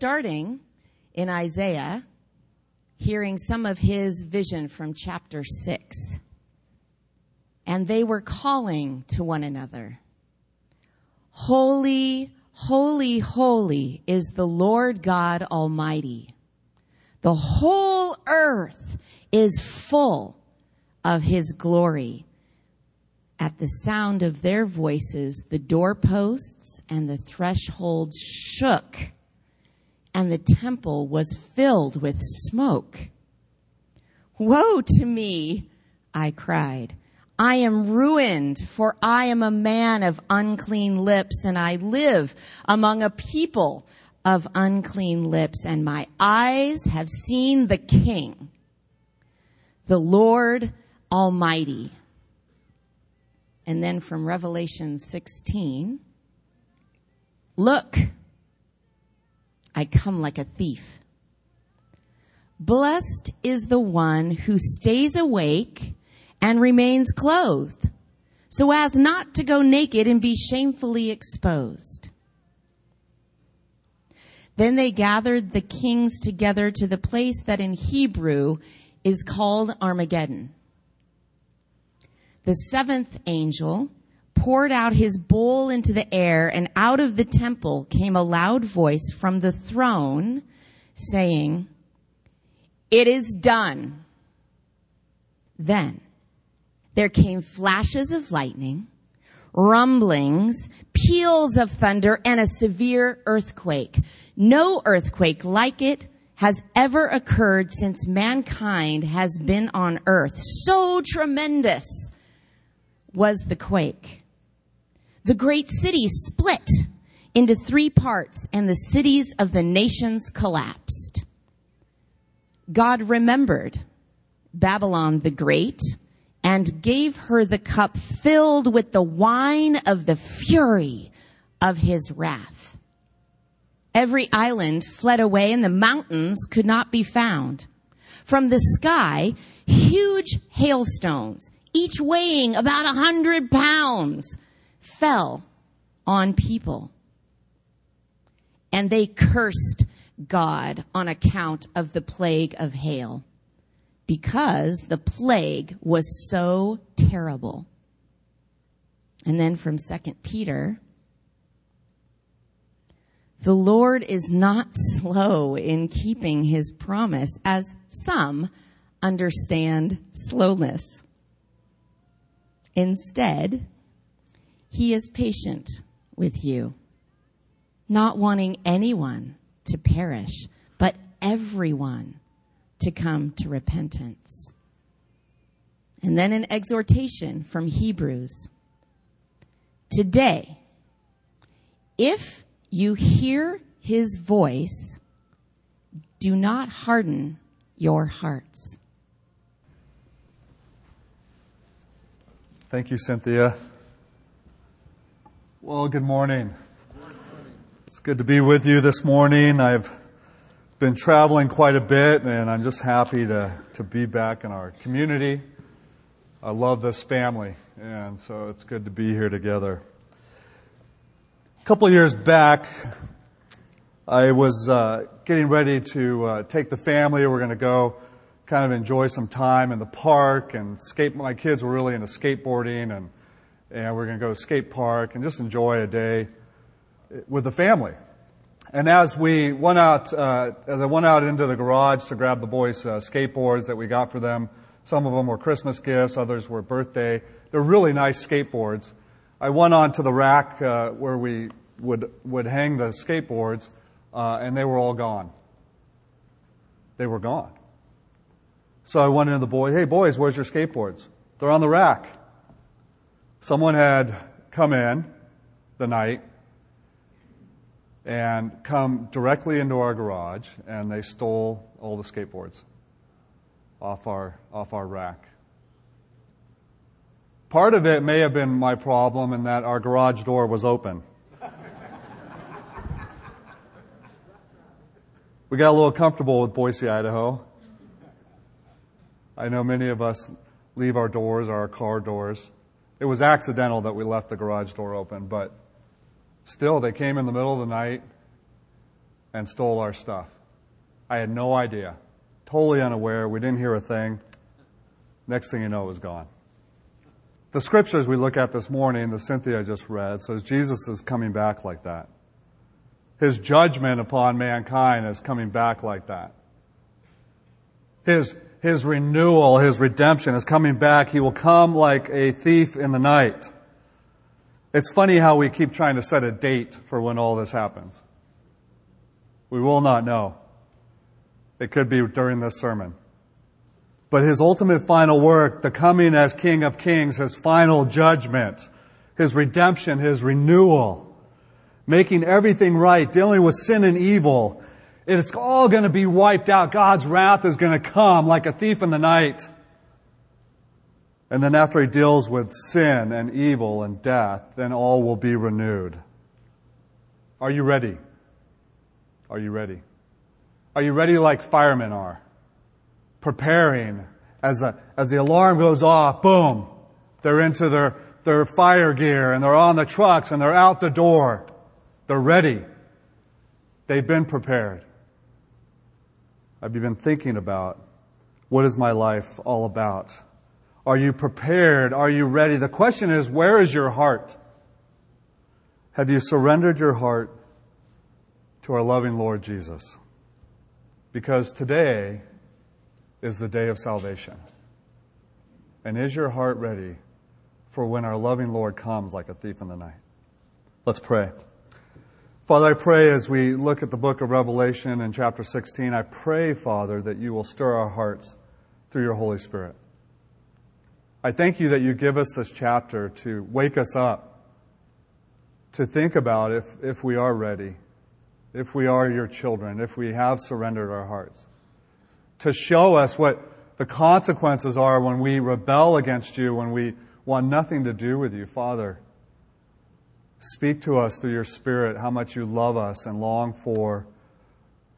starting in Isaiah, hearing some of his vision from chapter 6. And they were calling to one another Holy, holy, holy is the Lord God Almighty. The whole earth is full of his glory. At the sound of their voices, the doorposts and the thresholds shook, and the temple was filled with smoke. Woe to me, I cried. I am ruined, for I am a man of unclean lips, and I live among a people of unclean lips, and my eyes have seen the King, the Lord Almighty. And then from Revelation 16, look, I come like a thief. Blessed is the one who stays awake and remains clothed so as not to go naked and be shamefully exposed. Then they gathered the kings together to the place that in Hebrew is called Armageddon. The seventh angel poured out his bowl into the air, and out of the temple came a loud voice from the throne saying, It is done. Then there came flashes of lightning, rumblings, peals of thunder, and a severe earthquake. No earthquake like it has ever occurred since mankind has been on earth. So tremendous was the quake. The great city split into three parts and the cities of the nations collapsed. God remembered Babylon the Great and gave her the cup filled with the wine of the fury of his wrath. Every island fled away and the mountains could not be found. From the sky, huge hailstones each weighing about a hundred pounds, fell on people. And they cursed God on account of the plague of hail because the plague was so terrible. And then from 2 Peter, the Lord is not slow in keeping his promise as some understand slowness. Instead, he is patient with you, not wanting anyone to perish, but everyone to come to repentance. And then an exhortation from Hebrews. Today, if you hear his voice, do not harden your hearts. Thank you, Cynthia. Well, good morning. It's good to be with you this morning. I've been traveling quite a bit, and I'm just happy to, to be back in our community. I love this family, and so it's good to be here together. A couple years back, I was uh, getting ready to uh, take the family. We're going to go kind of enjoy some time in the park and skate. My kids were really into skateboarding and, and we're going to go to skate park and just enjoy a day with the family. And as we went out, uh, as I went out into the garage to grab the boys' uh, skateboards that we got for them, some of them were Christmas gifts, others were birthday. They're really nice skateboards. I went on to the rack uh, where we would would hang the skateboards, uh, and they were all gone. They were gone. So I went into the boys, hey boys, where's your skateboards? They're on the rack. Someone had come in the night and come directly into our garage and they stole all the skateboards off our, off our rack. Part of it may have been my problem in that our garage door was open. we got a little comfortable with Boise, Idaho. I know many of us leave our doors, our car doors. It was accidental that we left the garage door open, but still, they came in the middle of the night and stole our stuff. I had no idea. Totally unaware. We didn't hear a thing. Next thing you know, it was gone. The scriptures we look at this morning, the Cynthia just read, says Jesus is coming back like that. His judgment upon mankind is coming back like that. His, his renewal, his redemption is coming back. He will come like a thief in the night. It's funny how we keep trying to set a date for when all this happens. We will not know. It could be during this sermon. But his ultimate final work, the coming as King of Kings, his final judgment, his redemption, his renewal, making everything right, dealing with sin and evil, it's all going to be wiped out. God's wrath is going to come like a thief in the night. And then after he deals with sin and evil and death, then all will be renewed. Are you ready? Are you ready? Are you ready like firemen are? Preparing as the, as the alarm goes off, boom, they're into their, their fire gear and they're on the trucks and they're out the door. They're ready. They've been prepared. Have you been thinking about what is my life all about? Are you prepared? Are you ready? The question is, where is your heart? Have you surrendered your heart to our loving Lord Jesus? Because today is the day of salvation. And is your heart ready for when our loving Lord comes like a thief in the night? Let's pray. Father, I pray as we look at the book of Revelation in chapter 16, I pray, Father, that you will stir our hearts through your Holy Spirit. I thank you that you give us this chapter to wake us up, to think about if, if we are ready, if we are your children, if we have surrendered our hearts, to show us what the consequences are when we rebel against you, when we want nothing to do with you. Father, speak to us through your Spirit how much you love us and long for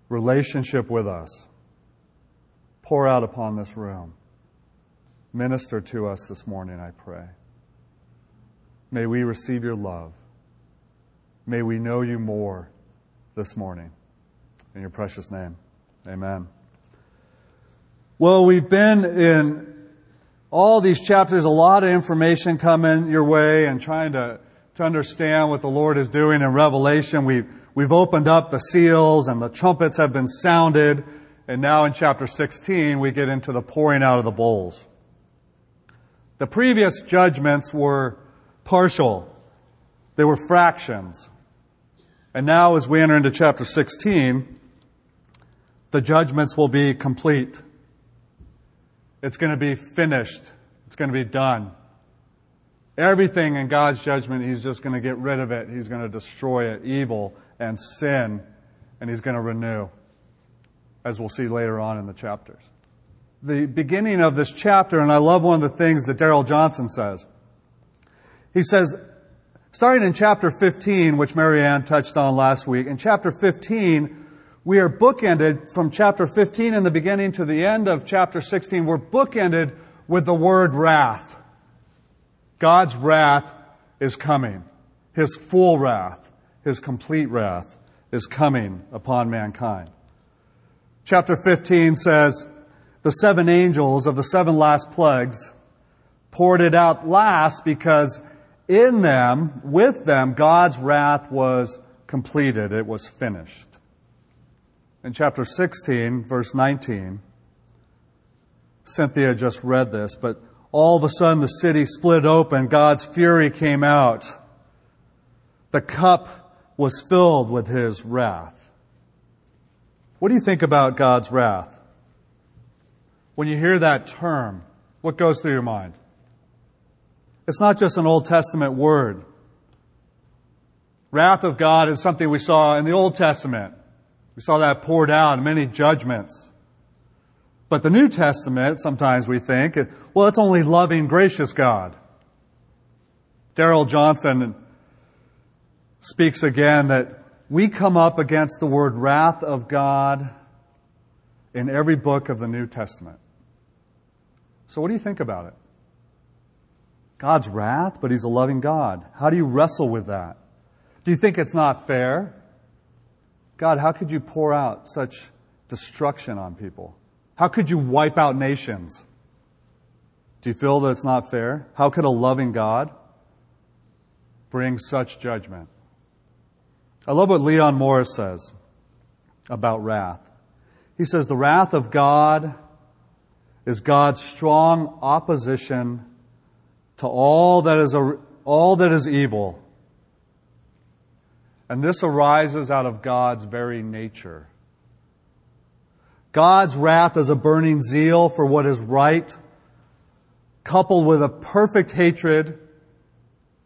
relationship with us. Pour out upon this room. Minister to us this morning, I pray. May we receive your love. May we know you more this morning. In your precious name, amen. Well, we've been in all these chapters, a lot of information coming your way and trying to, to understand what the Lord is doing in Revelation. We've, we've opened up the seals and the trumpets have been sounded. And now in chapter 16, we get into the pouring out of the bowls. The previous judgments were partial. They were fractions. And now as we enter into chapter 16, the judgments will be complete. It's going to be finished. It's going to be done. Everything in God's judgment, He's just going to get rid of it. He's going to destroy it, evil and sin, and He's going to renew, as we'll see later on in the chapters the beginning of this chapter, and I love one of the things that Darrell Johnson says. He says, starting in chapter 15, which Marianne touched on last week, in chapter 15, we are bookended from chapter 15 in the beginning to the end of chapter 16. We're bookended with the word wrath. God's wrath is coming. His full wrath, His complete wrath is coming upon mankind. Chapter 15 says, the seven angels of the seven last plagues poured it out last because in them, with them, God's wrath was completed. It was finished. In chapter 16, verse 19, Cynthia just read this, but all of a sudden the city split open. God's fury came out. The cup was filled with his wrath. What do you think about God's wrath? When you hear that term, what goes through your mind? It's not just an Old Testament word. Wrath of God is something we saw in the Old Testament. We saw that poured out in many judgments. But the New Testament, sometimes we think, well, it's only loving, gracious God. Darrell Johnson speaks again that we come up against the word wrath of God in every book of the New Testament. So, what do you think about it? God's wrath, but He's a loving God. How do you wrestle with that? Do you think it's not fair? God, how could you pour out such destruction on people? How could you wipe out nations? Do you feel that it's not fair? How could a loving God bring such judgment? I love what Leon Morris says about wrath. He says, The wrath of God is God's strong opposition to all that is, a, all that is evil. And this arises out of God's very nature. God's wrath is a burning zeal for what is right, coupled with a perfect hatred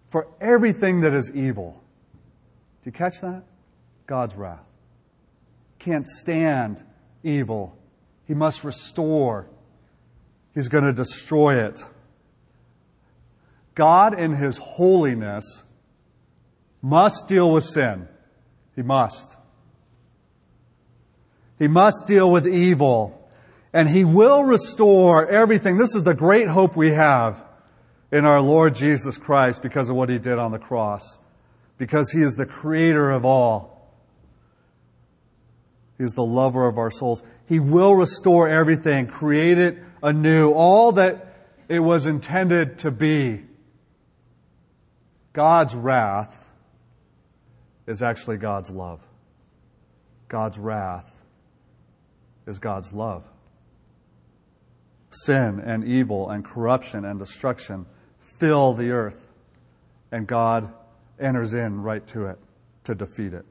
for everything that is evil. Do you catch that? God's wrath. Can't stand evil. He must restore. He's going to destroy it. God, in His holiness, must deal with sin. He must. He must deal with evil. And He will restore everything. This is the great hope we have in our Lord Jesus Christ because of what He did on the cross. Because He is the creator of all. He is the lover of our souls. He will restore everything, create it anew, all that it was intended to be. God's wrath is actually God's love. God's wrath is God's love. Sin and evil and corruption and destruction fill the earth, and God enters in right to it to defeat it.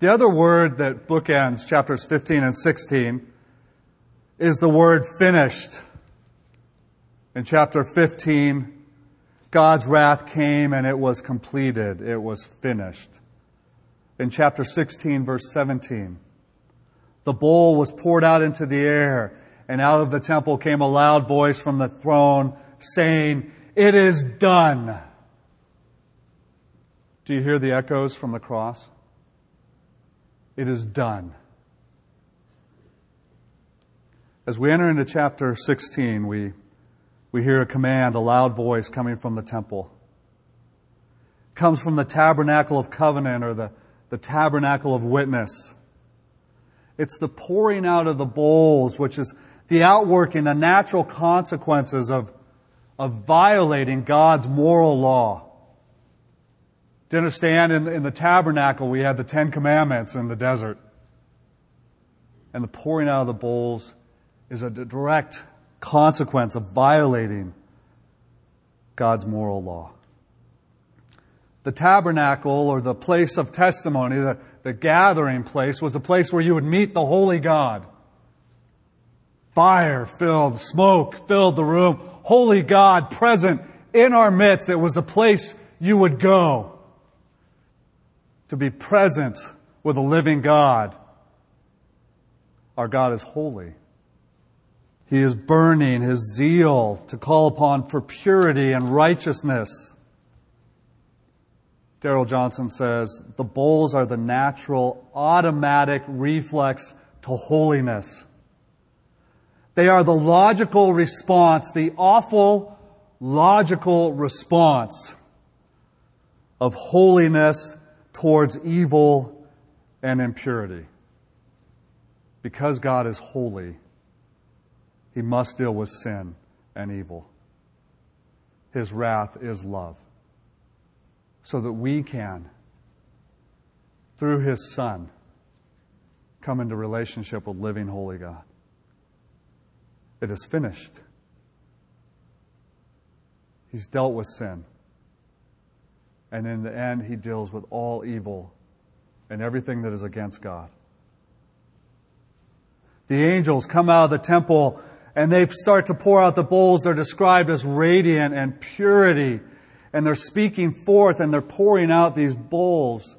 The other word that bookends chapters 15 and 16 is the word finished. In chapter 15, God's wrath came and it was completed. It was finished. In chapter 16, verse 17, the bowl was poured out into the air, and out of the temple came a loud voice from the throne saying, It is done. Do you hear the echoes from the cross? It is done. As we enter into chapter 16, we, we hear a command, a loud voice coming from the temple. It comes from the tabernacle of covenant or the, the tabernacle of witness. It's the pouring out of the bowls, which is the outworking, the natural consequences of, of violating God's moral law. Do you understand? In, in the tabernacle, we had the Ten Commandments in the desert. And the pouring out of the bowls is a direct consequence of violating God's moral law. The tabernacle or the place of testimony, the, the gathering place, was a place where you would meet the holy God. Fire filled, smoke filled the room, holy God present in our midst. It was the place you would go to be present with a living God. Our God is holy. He is burning his zeal to call upon for purity and righteousness. Darrell Johnson says, the bowls are the natural, automatic reflex to holiness. They are the logical response, the awful logical response of holiness towards evil and impurity. Because God is holy, he must deal with sin and evil. His wrath is love. So that we can, through His Son, come into relationship with living, holy God. It is finished. He's dealt with sin. And in the end, He deals with all evil and everything that is against God. The angels come out of the temple and they start to pour out the bowls. They're described as radiant and purity. And they're speaking forth and they're pouring out these bowls,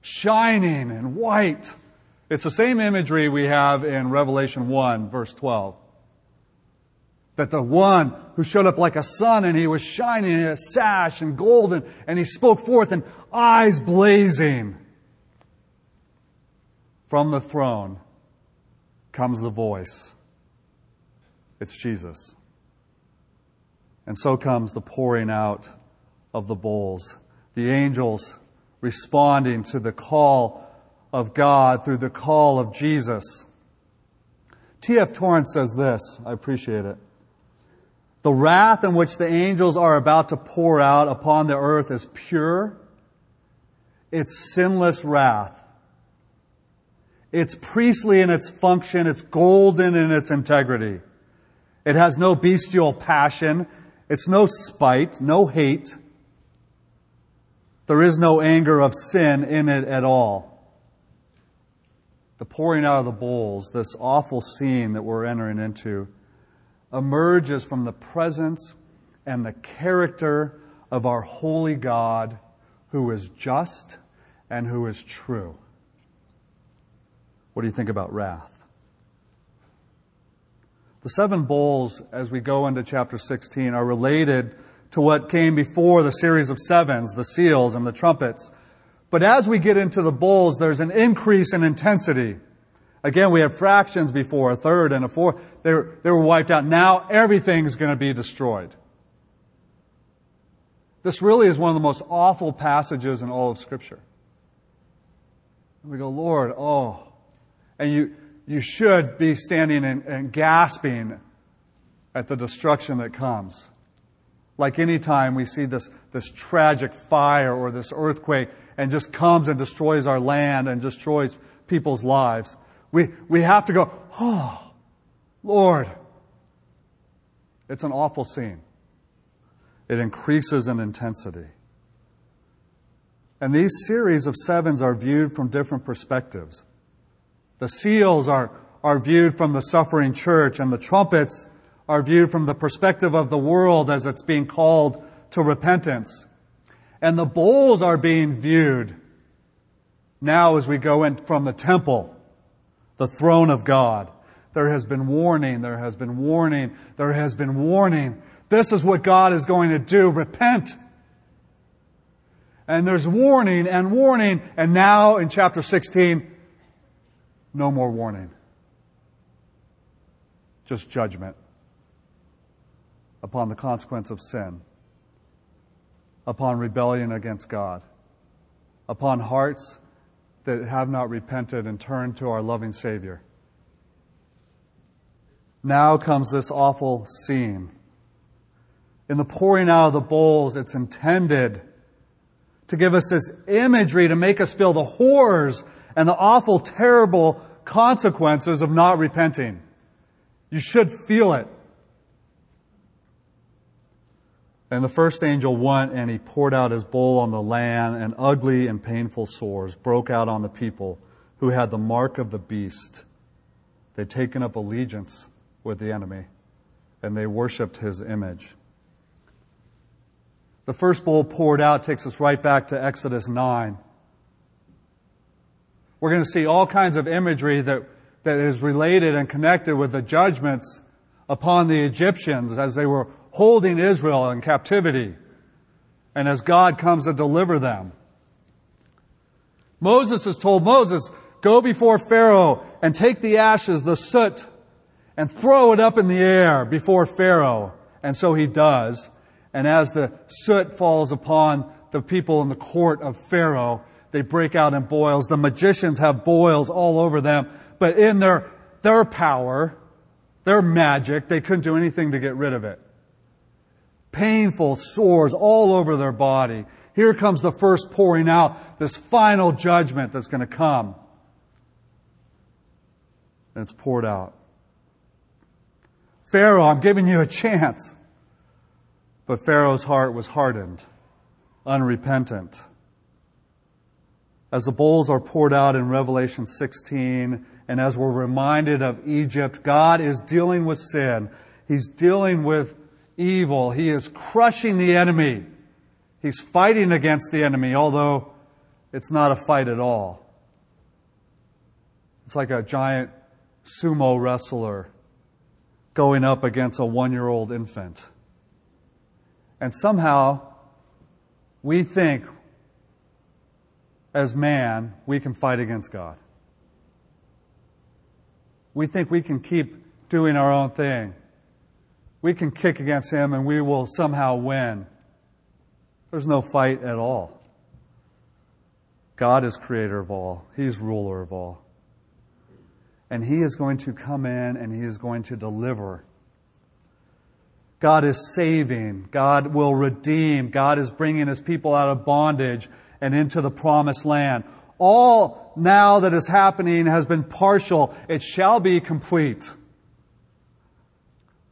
shining and white. It's the same imagery we have in Revelation 1, verse 12. That the one who showed up like a sun and he was shining in a sash and golden and he spoke forth and eyes blazing. From the throne comes the voice it's Jesus. And so comes the pouring out of the bowls. The angels responding to the call of God through the call of Jesus. T.F. Torrance says this, I appreciate it. The wrath in which the angels are about to pour out upon the earth is pure. It's sinless wrath. It's priestly in its function. It's golden in its integrity. It has no bestial passion. It's no spite, no hate. There is no anger of sin in it at all. The pouring out of the bowls, this awful scene that we're entering into, emerges from the presence and the character of our holy God who is just and who is true. What do you think about wrath? The seven bowls, as we go into chapter 16, are related to what came before the series of sevens, the seals and the trumpets. But as we get into the bowls, there's an increase in intensity. Again, we had fractions before, a third and a fourth. They were, they were wiped out. Now everything's going to be destroyed. This really is one of the most awful passages in all of Scripture. And we go, Lord, oh. And you, you should be standing and, and gasping at the destruction that comes. Like any time we see this, this tragic fire or this earthquake and just comes and destroys our land and destroys people's lives. We, we have to go, oh, Lord. It's an awful scene. It increases in intensity. And these series of sevens are viewed from different perspectives. The seals are, are viewed from the suffering church, and the trumpets are viewed from the perspective of the world as it's being called to repentance. And the bowls are being viewed now as we go in from the temple the throne of God. There has been warning, there has been warning, there has been warning. This is what God is going to do. Repent. And there's warning and warning, and now in chapter 16, no more warning. Just judgment upon the consequence of sin, upon rebellion against God, upon hearts that have not repented and turned to our loving Savior. Now comes this awful scene. In the pouring out of the bowls, it's intended to give us this imagery to make us feel the horrors and the awful, terrible consequences of not repenting. You should feel it. And the first angel went and he poured out his bowl on the land, and ugly and painful sores broke out on the people who had the mark of the beast. They'd taken up allegiance with the enemy, and they worshiped his image. The first bowl poured out takes us right back to Exodus 9. We're going to see all kinds of imagery that, that is related and connected with the judgments upon the Egyptians as they were holding Israel in captivity and as God comes to deliver them. Moses has told Moses, go before Pharaoh and take the ashes, the soot, and throw it up in the air before Pharaoh. And so he does. And as the soot falls upon the people in the court of Pharaoh, they break out in boils. The magicians have boils all over them, but in their, their power, their magic, they couldn't do anything to get rid of it painful sores all over their body. Here comes the first pouring out, this final judgment that's going to come. And it's poured out. Pharaoh, I'm giving you a chance. But Pharaoh's heart was hardened, unrepentant. As the bowls are poured out in Revelation 16, and as we're reminded of Egypt, God is dealing with sin. He's dealing with evil. He is crushing the enemy. He's fighting against the enemy, although it's not a fight at all. It's like a giant sumo wrestler going up against a one year old infant. And somehow, we think, as man, we can fight against God. We think we can keep doing our own thing we can kick against him and we will somehow win. There's no fight at all. God is creator of all, He's ruler of all. And He is going to come in and He is going to deliver. God is saving. God will redeem. God is bringing His people out of bondage and into the promised land. All now that is happening has been partial. It shall be complete.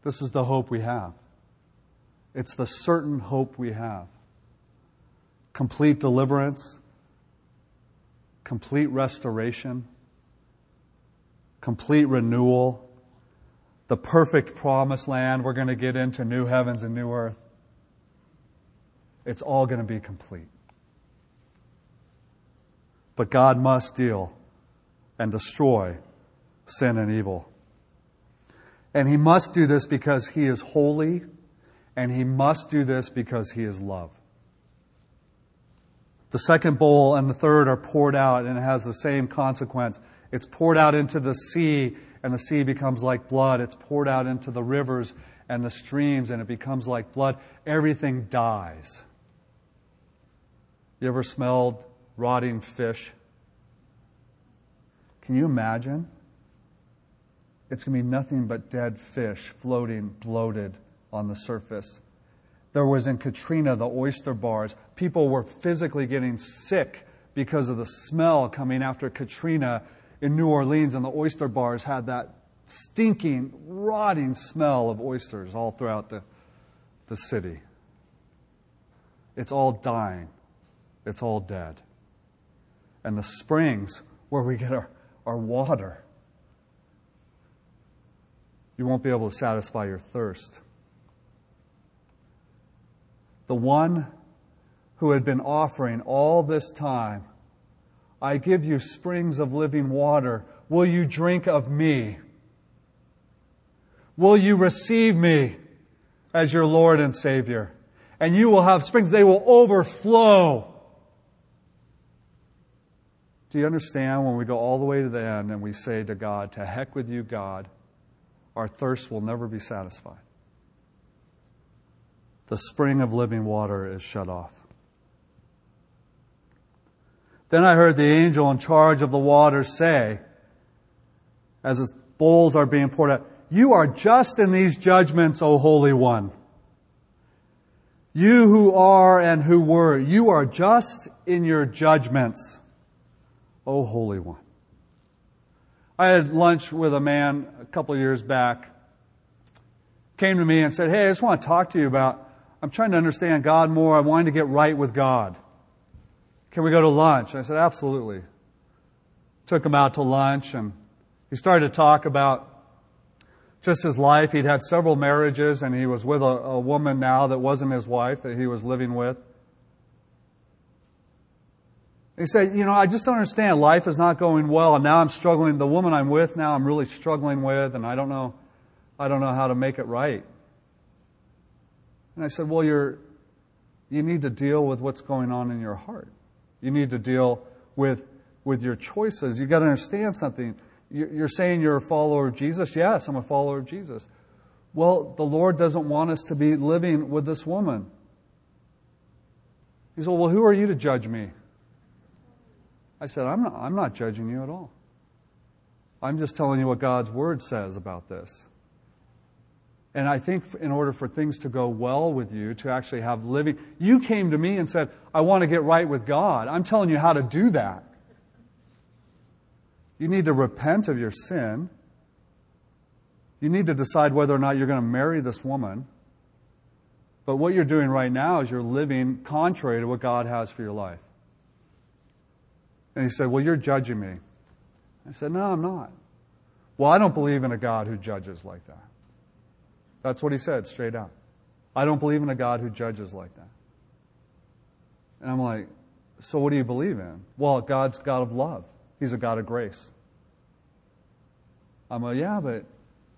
This is the hope we have. It's the certain hope we have. Complete deliverance, complete restoration, complete renewal, the perfect promised land. We're going to get into new heavens and new earth. It's all going to be complete. But God must deal and destroy sin and evil. And He must do this because He is holy, and He must do this because He is love. The second bowl and the third are poured out, and it has the same consequence. It's poured out into the sea, and the sea becomes like blood. It's poured out into the rivers and the streams, and it becomes like blood. Everything dies. You ever smelled rotting fish. Can you imagine? It's going to be nothing but dead fish floating, bloated on the surface. There was in Katrina the oyster bars. People were physically getting sick because of the smell coming after Katrina in New Orleans, and the oyster bars had that stinking, rotting smell of oysters all throughout the, the city. It's all dying, it's all dead and the springs where we get our, our water. You won't be able to satisfy your thirst. The one who had been offering all this time, I give you springs of living water. Will you drink of me? Will you receive me as your Lord and Savior? And you will have springs, they will overflow do you understand when we go all the way to the end and we say to God, To heck with you, God, our thirst will never be satisfied? The spring of living water is shut off. Then I heard the angel in charge of the waters say, as his bowls are being poured out, You are just in these judgments, O Holy One. You who are and who were, you are just in your judgments. O Holy One. I had lunch with a man a couple years back, came to me and said, Hey, I just want to talk to you about, I'm trying to understand God more. I wanted to get right with God. Can we go to lunch? I said, Absolutely. Took him out to lunch and he started to talk about just his life. He'd had several marriages and he was with a, a woman now that wasn't his wife that he was living with. He said, You know, I just don't understand. Life is not going well, and now I'm struggling. The woman I'm with now, I'm really struggling with, and I don't know, I don't know how to make it right. And I said, Well, you're, you need to deal with what's going on in your heart. You need to deal with, with your choices. You've got to understand something. You're saying you're a follower of Jesus? Yes, I'm a follower of Jesus. Well, the Lord doesn't want us to be living with this woman. He said, Well, who are you to judge me? I said, I'm not, I'm not judging you at all. I'm just telling you what God's Word says about this. And I think in order for things to go well with you, to actually have living, you came to me and said, I want to get right with God. I'm telling you how to do that. You need to repent of your sin. You need to decide whether or not you're going to marry this woman. But what you're doing right now is you're living contrary to what God has for your life. And he said, Well, you're judging me. I said, No, I'm not. Well, I don't believe in a God who judges like that. That's what he said straight out. I don't believe in a God who judges like that. And I'm like, So what do you believe in? Well, God's God of love, He's a God of grace. I'm like, Yeah, but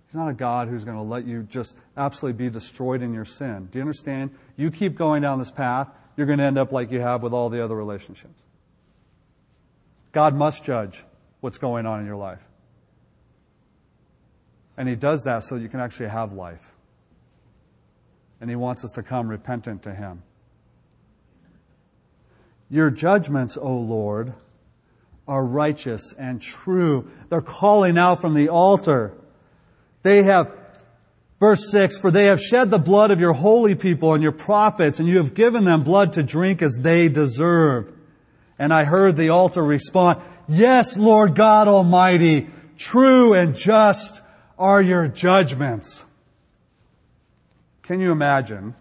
He's not a God who's going to let you just absolutely be destroyed in your sin. Do you understand? You keep going down this path, you're going to end up like you have with all the other relationships. God must judge what's going on in your life. And He does that so you can actually have life. And He wants us to come repentant to Him. Your judgments, O Lord, are righteous and true. They're calling out from the altar. They have, verse 6, for they have shed the blood of your holy people and your prophets, and you have given them blood to drink as they deserve. And I heard the altar respond, Yes, Lord God Almighty, true and just are your judgments. Can you imagine?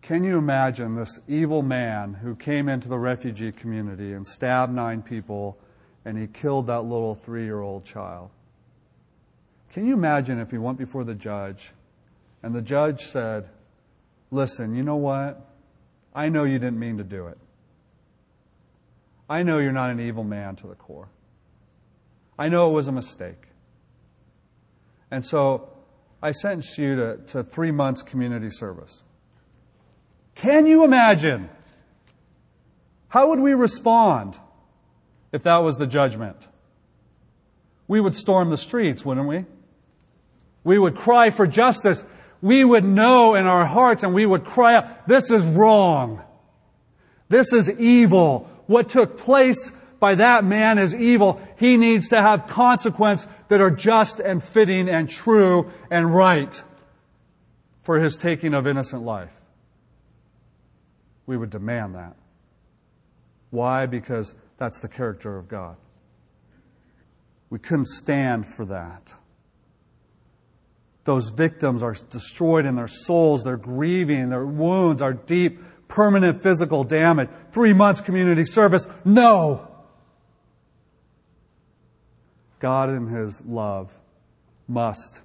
Can you imagine this evil man who came into the refugee community and stabbed nine people and he killed that little three year old child? Can you imagine if he went before the judge and the judge said, Listen, you know what? I know you didn't mean to do it. I know you're not an evil man to the core. I know it was a mistake. And so I sentenced you to, to three months community service. Can you imagine? How would we respond if that was the judgment? We would storm the streets, wouldn't we? We would cry for justice. We would know in our hearts and we would cry out, this is wrong. This is evil. What took place by that man is evil. He needs to have consequence that are just and fitting and true and right for his taking of innocent life. We would demand that. Why? Because that's the character of God. We couldn't stand for that those victims are destroyed in their souls, their grieving, their wounds are deep, permanent physical damage. Three months community service, no. God in His love must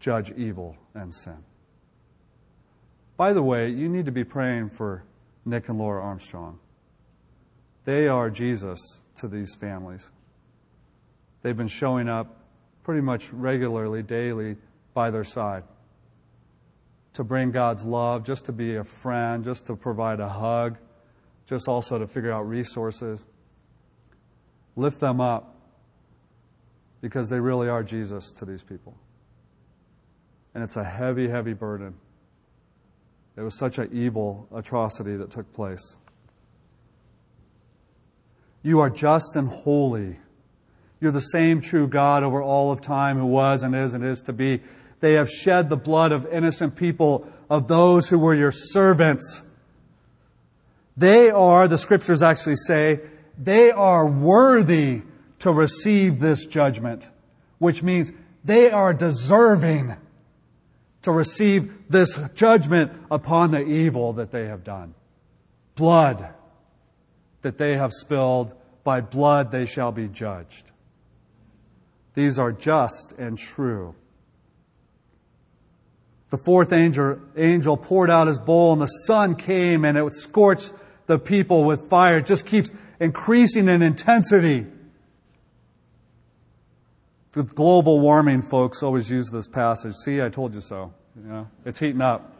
judge evil and sin. By the way, you need to be praying for Nick and Laura Armstrong. They are Jesus to these families. They've been showing up pretty much regularly, daily, by their side. To bring God's love, just to be a friend, just to provide a hug, just also to figure out resources. Lift them up because they really are Jesus to these people. And it's a heavy, heavy burden. It was such an evil atrocity that took place. You are just and holy. You're the same true God over all of time who was and is and is to be. They have shed the blood of innocent people, of those who were your servants. They are, the scriptures actually say, they are worthy to receive this judgment, which means they are deserving to receive this judgment upon the evil that they have done. Blood that they have spilled, by blood they shall be judged. These are just and true. The fourth angel, angel poured out his bowl and the sun came and it scorched the people with fire. It just keeps increasing in intensity. The global warming folks always use this passage. See, I told you so. You know, it's heating up.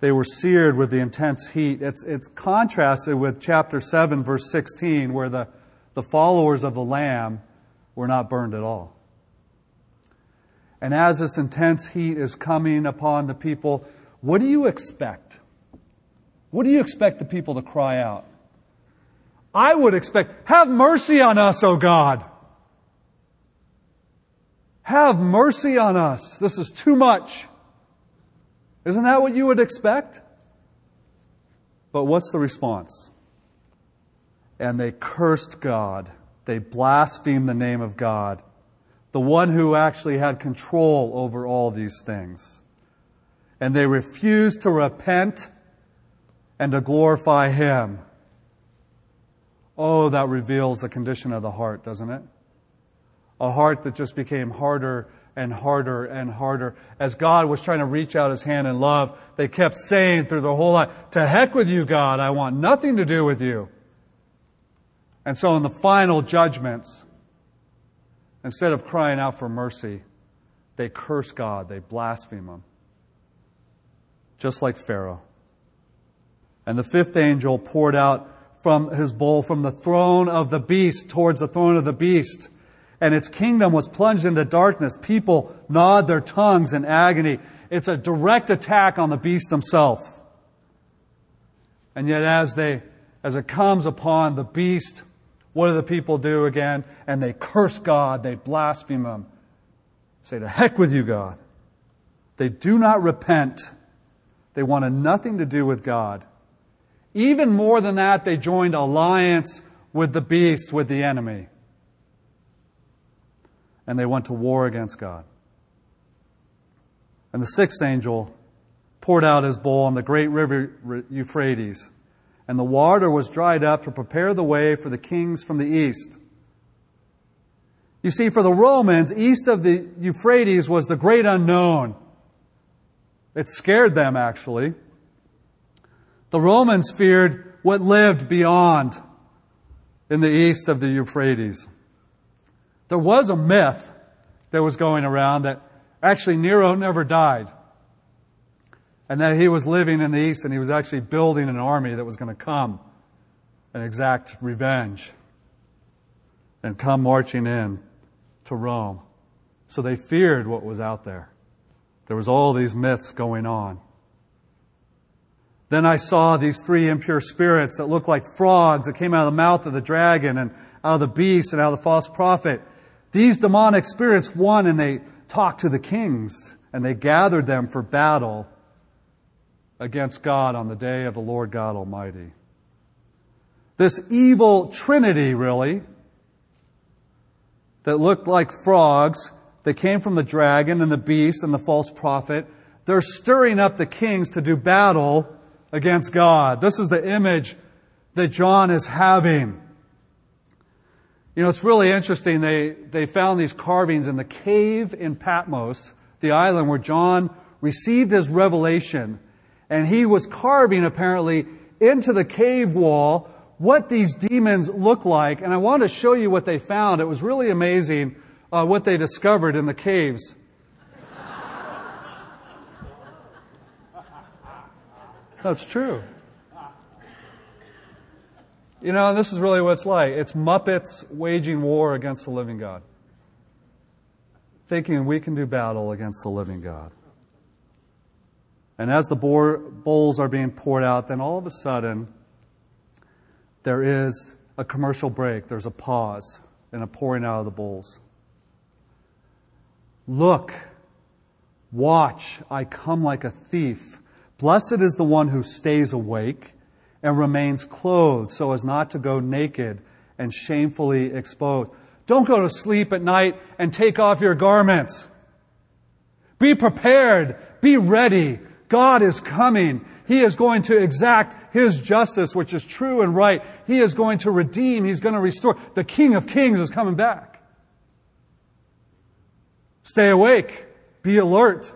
They were seared with the intense heat. It's, it's contrasted with chapter 7, verse 16, where the, the followers of the Lamb were not burned at all. And as this intense heat is coming upon the people, what do you expect? What do you expect the people to cry out? I would expect, have mercy on us, O God. Have mercy on us. This is too much. Isn't that what you would expect? But what's the response? And they cursed God. They blasphemed the name of God the one who actually had control over all these things. And they refused to repent and to glorify Him. Oh, that reveals the condition of the heart, doesn't it? A heart that just became harder and harder and harder. As God was trying to reach out His hand in love, they kept saying through the whole life, To heck with you, God, I want nothing to do with you. And so in the final judgments, Instead of crying out for mercy, they curse God, they blaspheme Him. Just like Pharaoh. And the fifth angel poured out from his bowl from the throne of the beast towards the throne of the beast. And its kingdom was plunged into darkness. People gnawed their tongues in agony. It's a direct attack on the beast himself. And yet as they, as it comes upon the beast, what do the people do again? And they curse God, they blaspheme Him. Say, to heck with you, God. They do not repent. They wanted nothing to do with God. Even more than that, they joined alliance with the beast, with the enemy. And they went to war against God. And the sixth angel poured out his bowl on the great river Euphrates, and the water was dried up to prepare the way for the kings from the east. You see, for the Romans, east of the Euphrates was the great unknown. It scared them, actually. The Romans feared what lived beyond in the east of the Euphrates. There was a myth that was going around that actually Nero never died. And that he was living in the east and he was actually building an army that was going to come and exact revenge and come marching in to Rome. So they feared what was out there. There was all these myths going on. Then I saw these three impure spirits that looked like frogs that came out of the mouth of the dragon and out of the beast and out of the false prophet. These demonic spirits won and they talked to the kings and they gathered them for battle against God on the day of the Lord God Almighty. This evil trinity, really, that looked like frogs, that came from the dragon and the beast and the false prophet, they're stirring up the kings to do battle against God. This is the image that John is having. You know, it's really interesting. They, they found these carvings in the cave in Patmos, the island where John received his revelation. And he was carving, apparently, into the cave wall what these demons look like. And I want to show you what they found. It was really amazing uh, what they discovered in the caves. That's true. You know, this is really what it's like. It's Muppets waging war against the living God. Thinking we can do battle against the living God. And as the bowls are being poured out, then all of a sudden, there is a commercial break. There's a pause and a pouring out of the bowls. Look, watch, I come like a thief. Blessed is the one who stays awake and remains clothed so as not to go naked and shamefully exposed. Don't go to sleep at night and take off your garments. Be prepared. Be ready. God is coming. He is going to exact His justice, which is true and right. He is going to redeem. He's going to restore. The King of Kings is coming back. Stay awake. Be alert.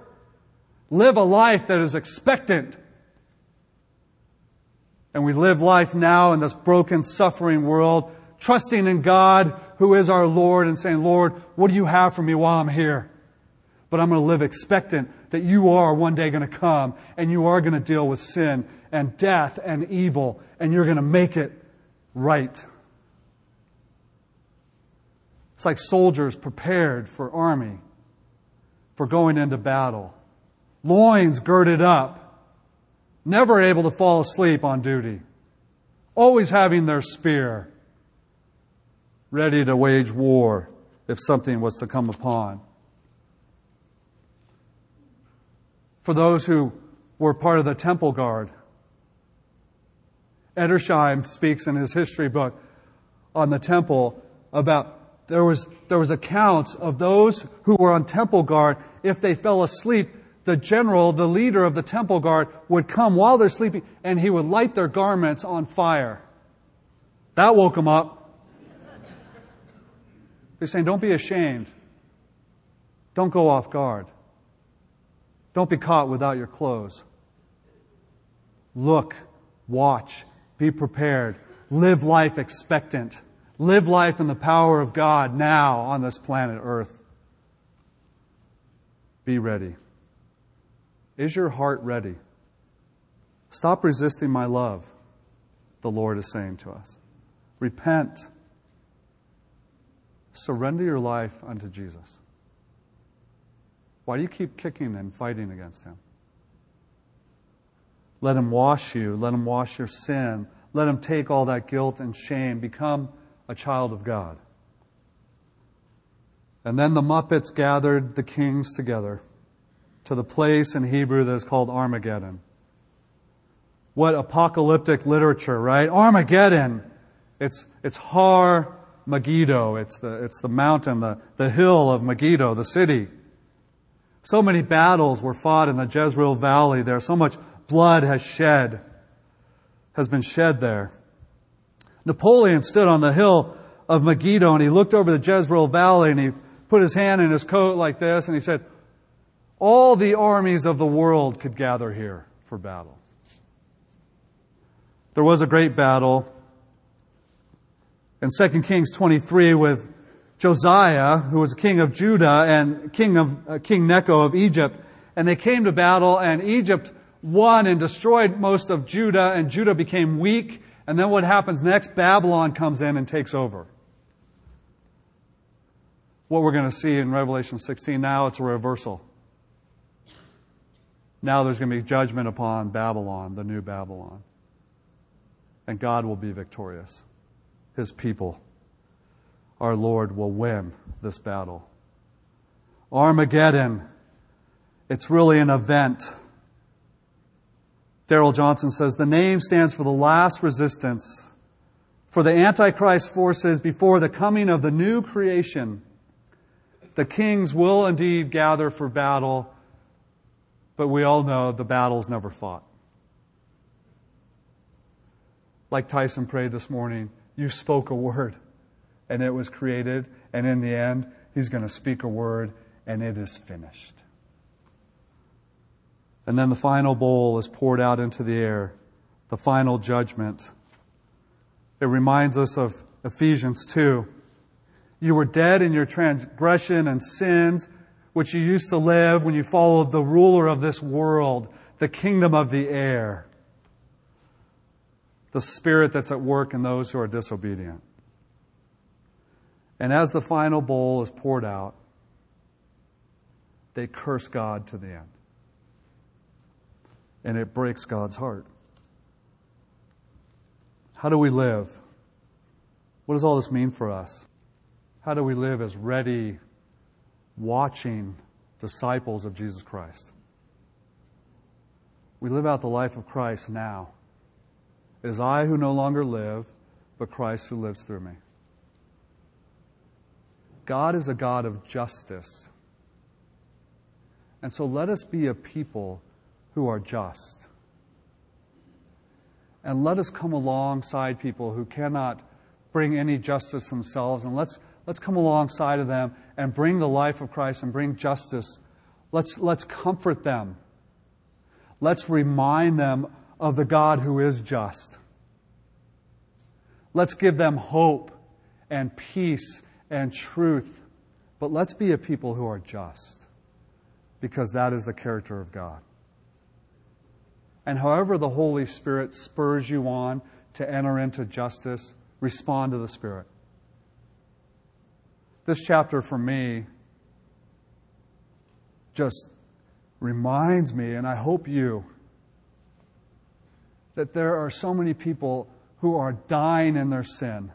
Live a life that is expectant. And we live life now in this broken, suffering world, trusting in God, who is our Lord, and saying, Lord, what do you have for me while I'm here? But I'm going to live expectant that you are one day going to come and you are going to deal with sin and death and evil and you're going to make it right. It's like soldiers prepared for army, for going into battle loins girded up, never able to fall asleep on duty, always having their spear, ready to wage war if something was to come upon. For those who were part of the temple guard, Edersheim speaks in his history book on the temple about there was, there was accounts of those who were on temple guard, if they fell asleep, the general, the leader of the temple guard, would come while they're sleeping and he would light their garments on fire. That woke them up. They're saying, don't be ashamed. Don't go off guard. Don't be caught without your clothes. Look, watch, be prepared, live life expectant, live life in the power of God now on this planet Earth. Be ready. Is your heart ready? Stop resisting my love, the Lord is saying to us. Repent. Surrender your life unto Jesus. Why do you keep kicking and fighting against him? Let him wash you. Let him wash your sin. Let him take all that guilt and shame. Become a child of God. And then the Muppets gathered the kings together to the place in Hebrew that is called Armageddon. What apocalyptic literature, right? Armageddon. It's, it's Har Megiddo. It's the, it's the mountain, the, the hill of Megiddo, the city. So many battles were fought in the Jezreel Valley there. So much blood has shed, has been shed there. Napoleon stood on the hill of Megiddo and he looked over the Jezreel Valley and he put his hand in his coat like this and he said, all the armies of the world could gather here for battle. There was a great battle in 2 Kings 23 with Josiah, who was king of Judah and king of uh, King Necho of Egypt, and they came to battle and Egypt won and destroyed most of Judah, and Judah became weak. And then what happens next? Babylon comes in and takes over. What we're going to see in Revelation 16 now, it's a reversal. Now there's going to be judgment upon Babylon, the new Babylon. And God will be victorious. His people, our Lord, will win this battle. Armageddon, it's really an event Darrell Johnson says the name stands for the last resistance, for the Antichrist forces before the coming of the new creation. The kings will indeed gather for battle, but we all know the battle's never fought. Like Tyson prayed this morning, you spoke a word and it was created, and in the end, he's going to speak a word and it is finished. And then the final bowl is poured out into the air, the final judgment. It reminds us of Ephesians 2. You were dead in your transgression and sins, which you used to live when you followed the ruler of this world, the kingdom of the air, the spirit that's at work in those who are disobedient. And as the final bowl is poured out, they curse God to the end and it breaks God's heart. How do we live? What does all this mean for us? How do we live as ready, watching disciples of Jesus Christ? We live out the life of Christ now. It is I who no longer live, but Christ who lives through me. God is a God of justice. And so let us be a people who are just. And let us come alongside people who cannot bring any justice themselves, and let's, let's come alongside of them and bring the life of Christ and bring justice. Let's, let's comfort them. Let's remind them of the God who is just. Let's give them hope and peace and truth. But let's be a people who are just, because that is the character of God. And however the Holy Spirit spurs you on to enter into justice, respond to the Spirit. This chapter for me just reminds me, and I hope you, that there are so many people who are dying in their sin.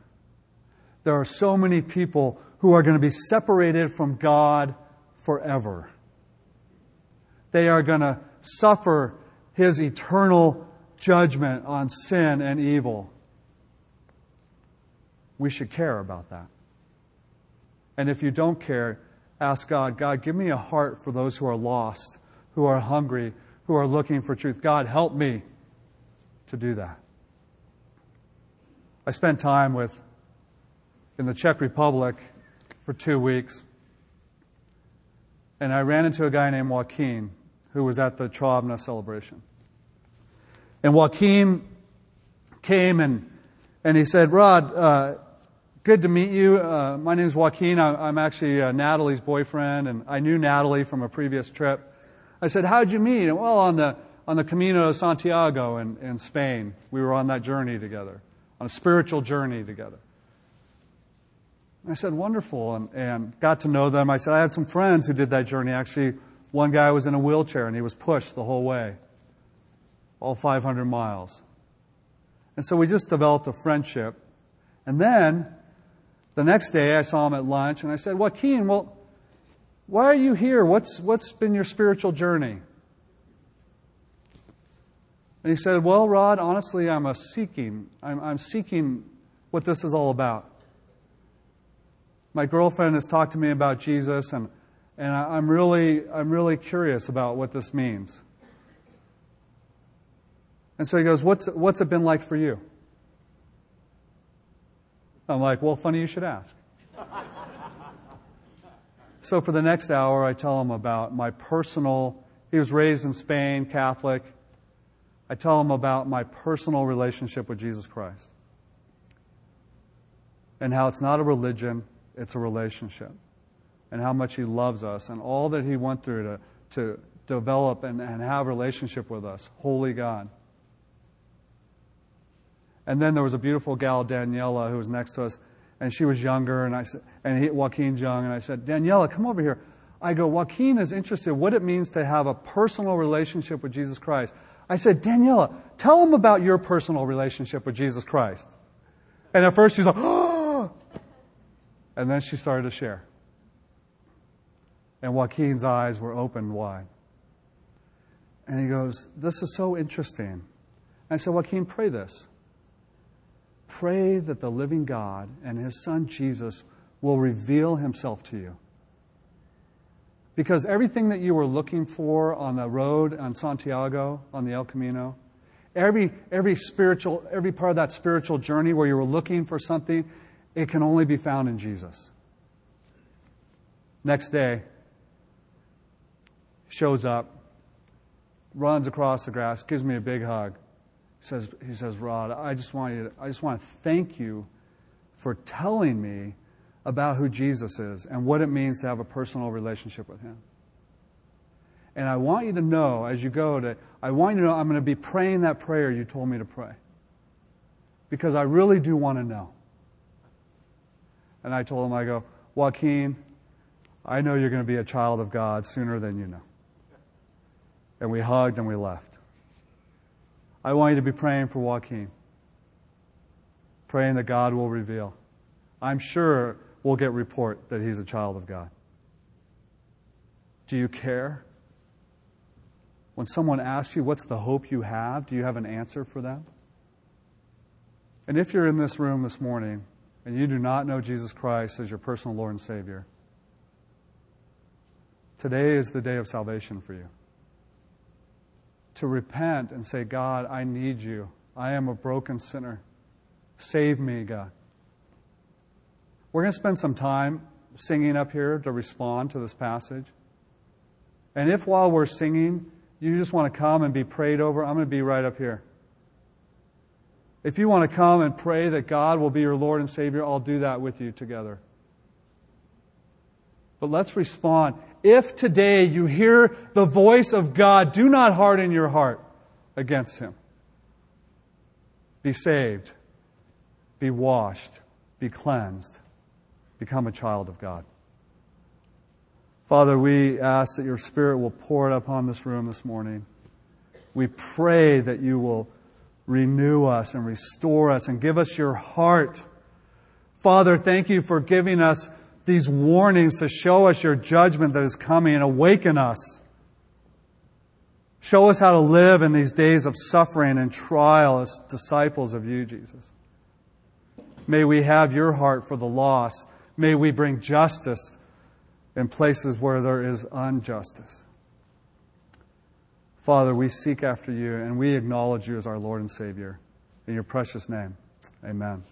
There are so many people who are going to be separated from God forever. They are going to suffer his eternal judgment on sin and evil. We should care about that. And if you don't care, ask God, God, give me a heart for those who are lost, who are hungry, who are looking for truth. God, help me to do that. I spent time with in the Czech Republic for two weeks, and I ran into a guy named Joaquin who was at the Travna celebration. And Joaquin came and, and he said, Rod, uh, good to meet you. Uh, my name is Joaquin. I, am actually uh, Natalie's boyfriend, and I knew Natalie from a previous trip. I said, How'd you meet? And, well, on the, on the Camino de Santiago in, in Spain. We were on that journey together, on a spiritual journey together. I said, Wonderful, and, and got to know them. I said, I had some friends who did that journey. Actually, one guy was in a wheelchair and he was pushed the whole way, all 500 miles. And so we just developed a friendship. And then the next day I saw him at lunch and I said, Joaquin, well, why are you here? What's, what's been your spiritual journey? And he said, Well, Rod, honestly, I'm a seeking. I'm, I'm seeking what this is all about. My girlfriend has talked to me about Jesus, and, and I, I'm, really, I'm really curious about what this means. And so he goes, What's, what's it been like for you? I'm like, Well, funny you should ask. so for the next hour, I tell him about my personal, he was raised in Spain, Catholic. I tell him about my personal relationship with Jesus Christ and how it's not a religion, it's a relationship, and how much he loves us and all that he went through to, to develop and, and have a relationship with us, holy God. And then there was a beautiful gal, Daniela, who was next to us, and she was younger, and I said, and he, Joaquin's young, and I said, Daniela, come over here. I go, Joaquin is interested in what it means to have a personal relationship with Jesus Christ. I said, Daniela, tell him about your personal relationship with Jesus Christ. And at first she's like, oh! And then she started to share. And Joaquin's eyes were opened wide. And he goes, This is so interesting. And I said, Joaquin, pray this. Pray that the living God and his son Jesus will reveal himself to you. Because everything that you were looking for on the road on Santiago, on the El Camino, every, every spiritual, every part of that spiritual journey where you were looking for something, it can only be found in Jesus. Next day, shows up, runs across the grass, gives me a big hug. He says, he says, Rod, I just want you to, I just want to thank you for telling me about who Jesus is and what it means to have a personal relationship with Him. And I want you to know as you go to, I want you to know I'm going to be praying that prayer you told me to pray. Because I really do want to know. And I told him, I go, Joaquin, I know you're going to be a child of God sooner than you know. And we hugged and we left. I want you to be praying for Joaquin, praying that God will reveal. I'm sure we'll get report that he's a child of God. Do you care? When someone asks you, what's the hope you have? Do you have an answer for them? And if you're in this room this morning and you do not know Jesus Christ as your personal Lord and Savior, today is the day of salvation for you. To repent and say, God, I need you. I am a broken sinner. Save me, God. We're going to spend some time singing up here to respond to this passage. And if while we're singing, you just want to come and be prayed over, I'm going to be right up here. If you want to come and pray that God will be your Lord and Savior, I'll do that with you together. But let's respond. If today you hear the voice of God, do not harden your heart against Him. Be saved, be washed, be cleansed become a child of God. Father, we ask that your Spirit will pour it upon this room this morning. We pray that you will renew us and restore us and give us your heart. Father, thank you for giving us these warnings to show us your judgment that is coming and awaken us. Show us how to live in these days of suffering and trial as disciples of you, Jesus. May we have your heart for the lost May we bring justice in places where there is injustice. Father, we seek after you and we acknowledge you as our Lord and Savior. In your precious name, amen.